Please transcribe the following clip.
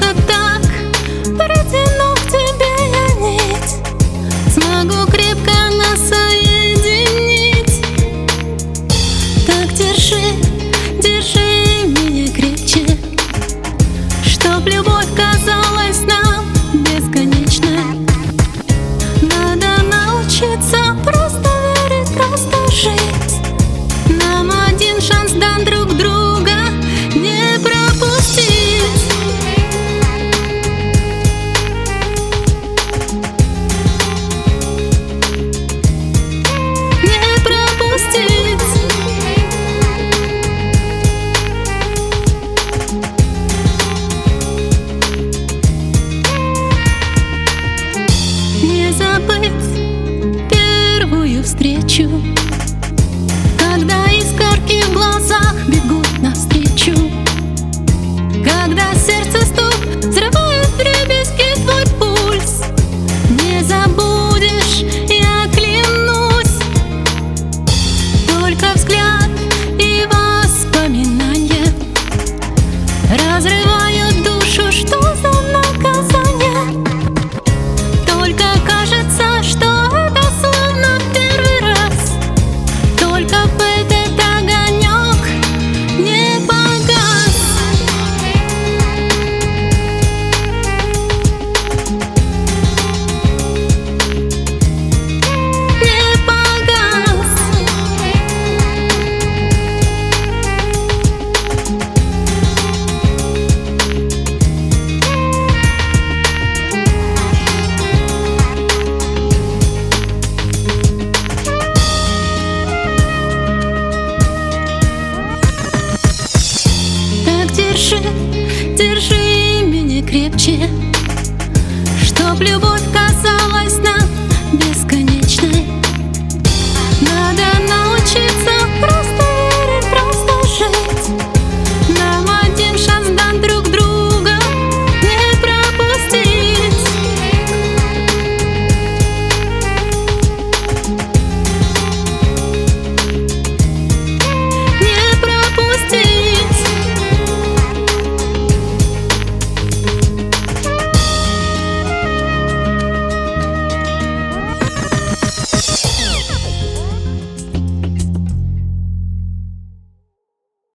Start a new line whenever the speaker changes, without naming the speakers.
good Разрыв крепче Чтоб любовь казалась нам